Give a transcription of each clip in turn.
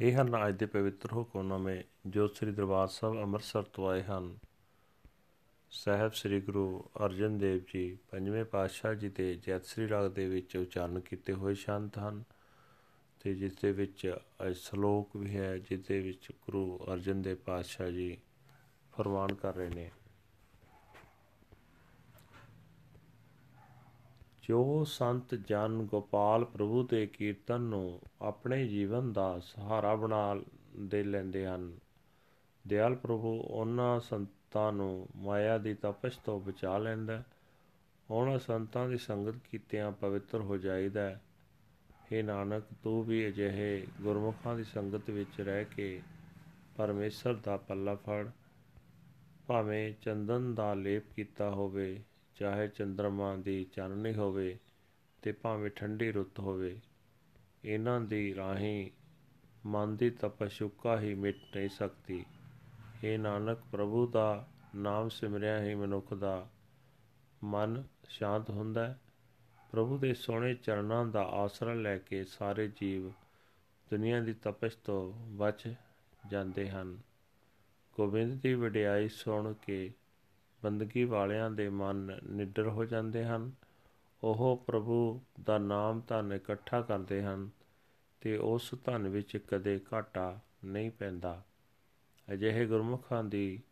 ਇਹ ਹਨ ਅੱਜ ਦੇ ਪਵਿੱਤਰ ਹੁਕਮਨਾਮੇ ਜੋ ਸ੍ਰੀ ਦਰਬਾਰ ਸਾਹਿਬ ਅੰਮ੍ਰਿਤਸਰ ਤੋਂ ਆਏ ਹਨ। ਸਹਿਬ ਸ੍ਰੀ ਗੁਰੂ ਅਰਜਨ ਦੇਵ ਜੀ ਪੰਜਵੇਂ ਪਾਤਸ਼ਾਹ ਜੀ ਦੇ ਜੈਤ ਸ੍ਰੀ ਰਾਗ ਦੇ ਵਿੱਚ ਉਚਾਰਨ ਕੀਤੇ ਹੋਏ ਸ਼ੰਤ ਹਨ ਤੇ ਜਿਸ ਦੇ ਵਿੱਚ ਸ਼ਲੋਕ ਵੀ ਹੈ, ਜਿਸ ਦੇ ਵਿੱਚ ਗੁਰੂ ਅਰਜਨ ਦੇਵ ਪਾਤਸ਼ਾਹ ਜੀ ਫਰਮਾਨ ਕਰ ਰਹੇ ਨੇ। ਜੋ ਸੰਤ ਜਨ ਗੋਪਾਲ ਪ੍ਰਭੂ ਦੇ ਕੀਰਤਨ ਨੂੰ ਆਪਣੇ ਜੀਵਨ ਦਾ ਸਹਾਰਾ ਬਣਾ ਦੇ ਲੈਂਦੇ ਹਨ। ਦਿਆਲ ਪ੍ਰਭੂ ਉਹਨਾਂ ਸੰਤਾਂ ਨੂੰ ਮਾਇਆ ਦੀ ਤਪਸ਼ ਤੋਂ ਬਚਾ ਲੈਂਦਾ ਉਹਨਾਂ ਸੰਤਾਂ ਦੀ ਸੰਗਤ ਕੀਤਿਆਂ ਪਵਿੱਤਰ ਹੋ ਜਾਈਦਾ ਹੈ ਨਾਨਕ, ਤੂੰ ਵੀ ਅਜਿਹੇ ਗੁਰਮੁਖਾਂ ਦੀ ਸੰਗਤ ਵਿੱਚ ਰਹਿ ਕੇ ਪਰਮੇਸ਼ਰ ਦਾ ਪੱਲਾ ਫੜ। ਭਾਵੇਂ ਚੰਦਨ ਦਾ ਲੇਪ ਕੀਤਾ ਹੋਵੇ ਚਾਹੇ ਚੰਦਰਮਾ ਦੀ ਚਾਨਣੀ ਹੋਵੇ ਤੇ ਭਾਵੇਂ ਠੰਡੀ ਰੁੱਤ ਹੋਵੇ, ਇਹਨਾਂ ਦੀ ਰਾਹੀਂ ਮਨ ਦੀ ਤਪਸ਼ੁਕਾ ਹੀ ਮਿਟ ਨਹੀਂ ਸਕਦੀ। ਇਹ ਨਾਨਕ, ਪ੍ਰਭੂ ਦਾ ਨਾਮ ਸਿਮਰਿਆ ਹੀ ਮਨੁੱਖ ਦਾ ਮਨ ਸ਼ਾਂਤ ਹੁੰਦਾ ਹੈ। ਪ੍ਰਭੂ ਦੇ ਸੋਹਣੇ ਚਰਨਾਂ ਦਾ ਆਸਰਾ ਲੈ ਕੇ ਸਾਰੇ ਜੀਵ ਦੁਨੀਆ ਦੀ ਤਪਸ਼ ਤੋਂ ਬਚ ਜਾਂਦੇ ਹਨ। ਗੋਬਿੰਦ ਦੀ ਵਡਿਆਈ ਸੁਣ ਕੇ ਬੰਦਗੀ ਵਾਲਿਆਂ ਦੇ ਮਨ ਨਿਡਰ ਹੋ ਜਾਂਦੇ ਹਨ। ਉਹ ਪ੍ਰਭੂ ਦਾ ਨਾਮ ਧਨ ਇਕੱਠਾ ਕਰਦੇ ਹਨ ਤੇ ਉਸ ਧਨ ਵਿੱਚ ਕਦੇ ਘਾਟਾ ਨਹੀਂ ਪੈਂਦਾ। ਅਜਿਹੇ ਗੁਰਮੁਖਾਂ ਦੀ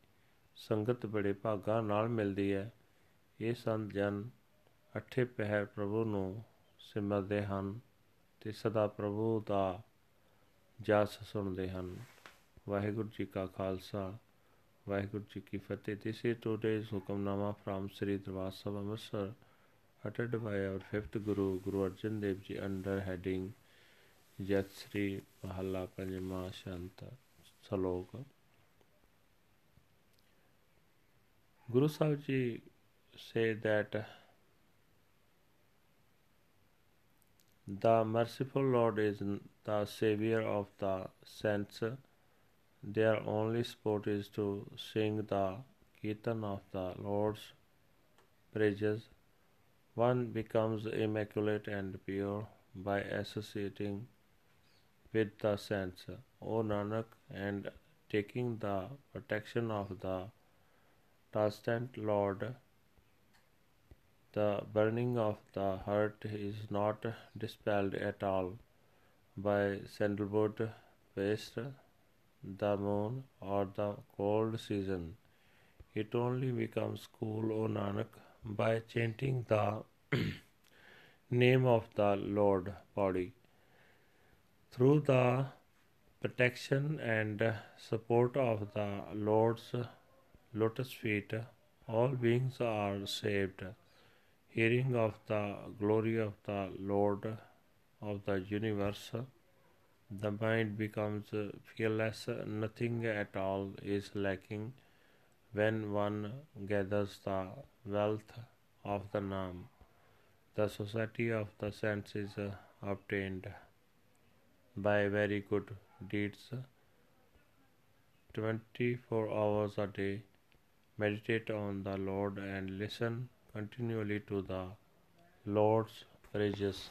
ਸੰਗਤ ਬੜੇ ਭਾਗਾਂ ਨਾਲ ਮਿਲਦੀ ਹੈ। ਇਹ ਸੰਤ ਜਨ ਅਠੇ ਪਹਿਰ ਪ੍ਰਭੂ ਨੂੰ ਸਿਮਰਦੇ ਹਨ ਤੇ ਸਦਾ ਪ੍ਰਭੂ ਦਾ ਜਸ ਸੁਣਦੇ ਹਨ। ਵਾਹਿਗੁਰੂ ਜੀ ਕਾ ਖਾਲਸਾ। ਵਾਹਿਗੁਰੂ ਜੀ ਕੀ Fateh this is today's Hukamnama from Sri Darbar Sahib Amritsar ਅਟਟਡ by our 5th Guru Guru Arjan Dev ji under heading ਜਤ ਸ੍ਰੀ ਮਹੱਲਾ ਪੰਜਵਾਂ ਸ਼ਾਂਤ Shalok Guru Sahib ji say that The merciful Lord is the savior of the saints their only sport is to sing the Kirtan of the Lord's praises. One becomes immaculate and pure by associating with the saints, O Nanak, and taking the protection of the transcendent Lord. The burning of the heart is not dispelled at all by sandalwood paste the moon or the cold season. It only becomes cool, O Nanak, by chanting the name of the Lord body. Through the protection and support of the Lord's lotus feet, all beings are saved. Hearing of the glory of the Lord of the universe, the mind becomes uh, fearless, nothing at all is lacking when one gathers the wealth of the Nam. The society of the senses is uh, obtained by very good deeds. 24 hours a day, meditate on the Lord and listen continually to the Lord's praises.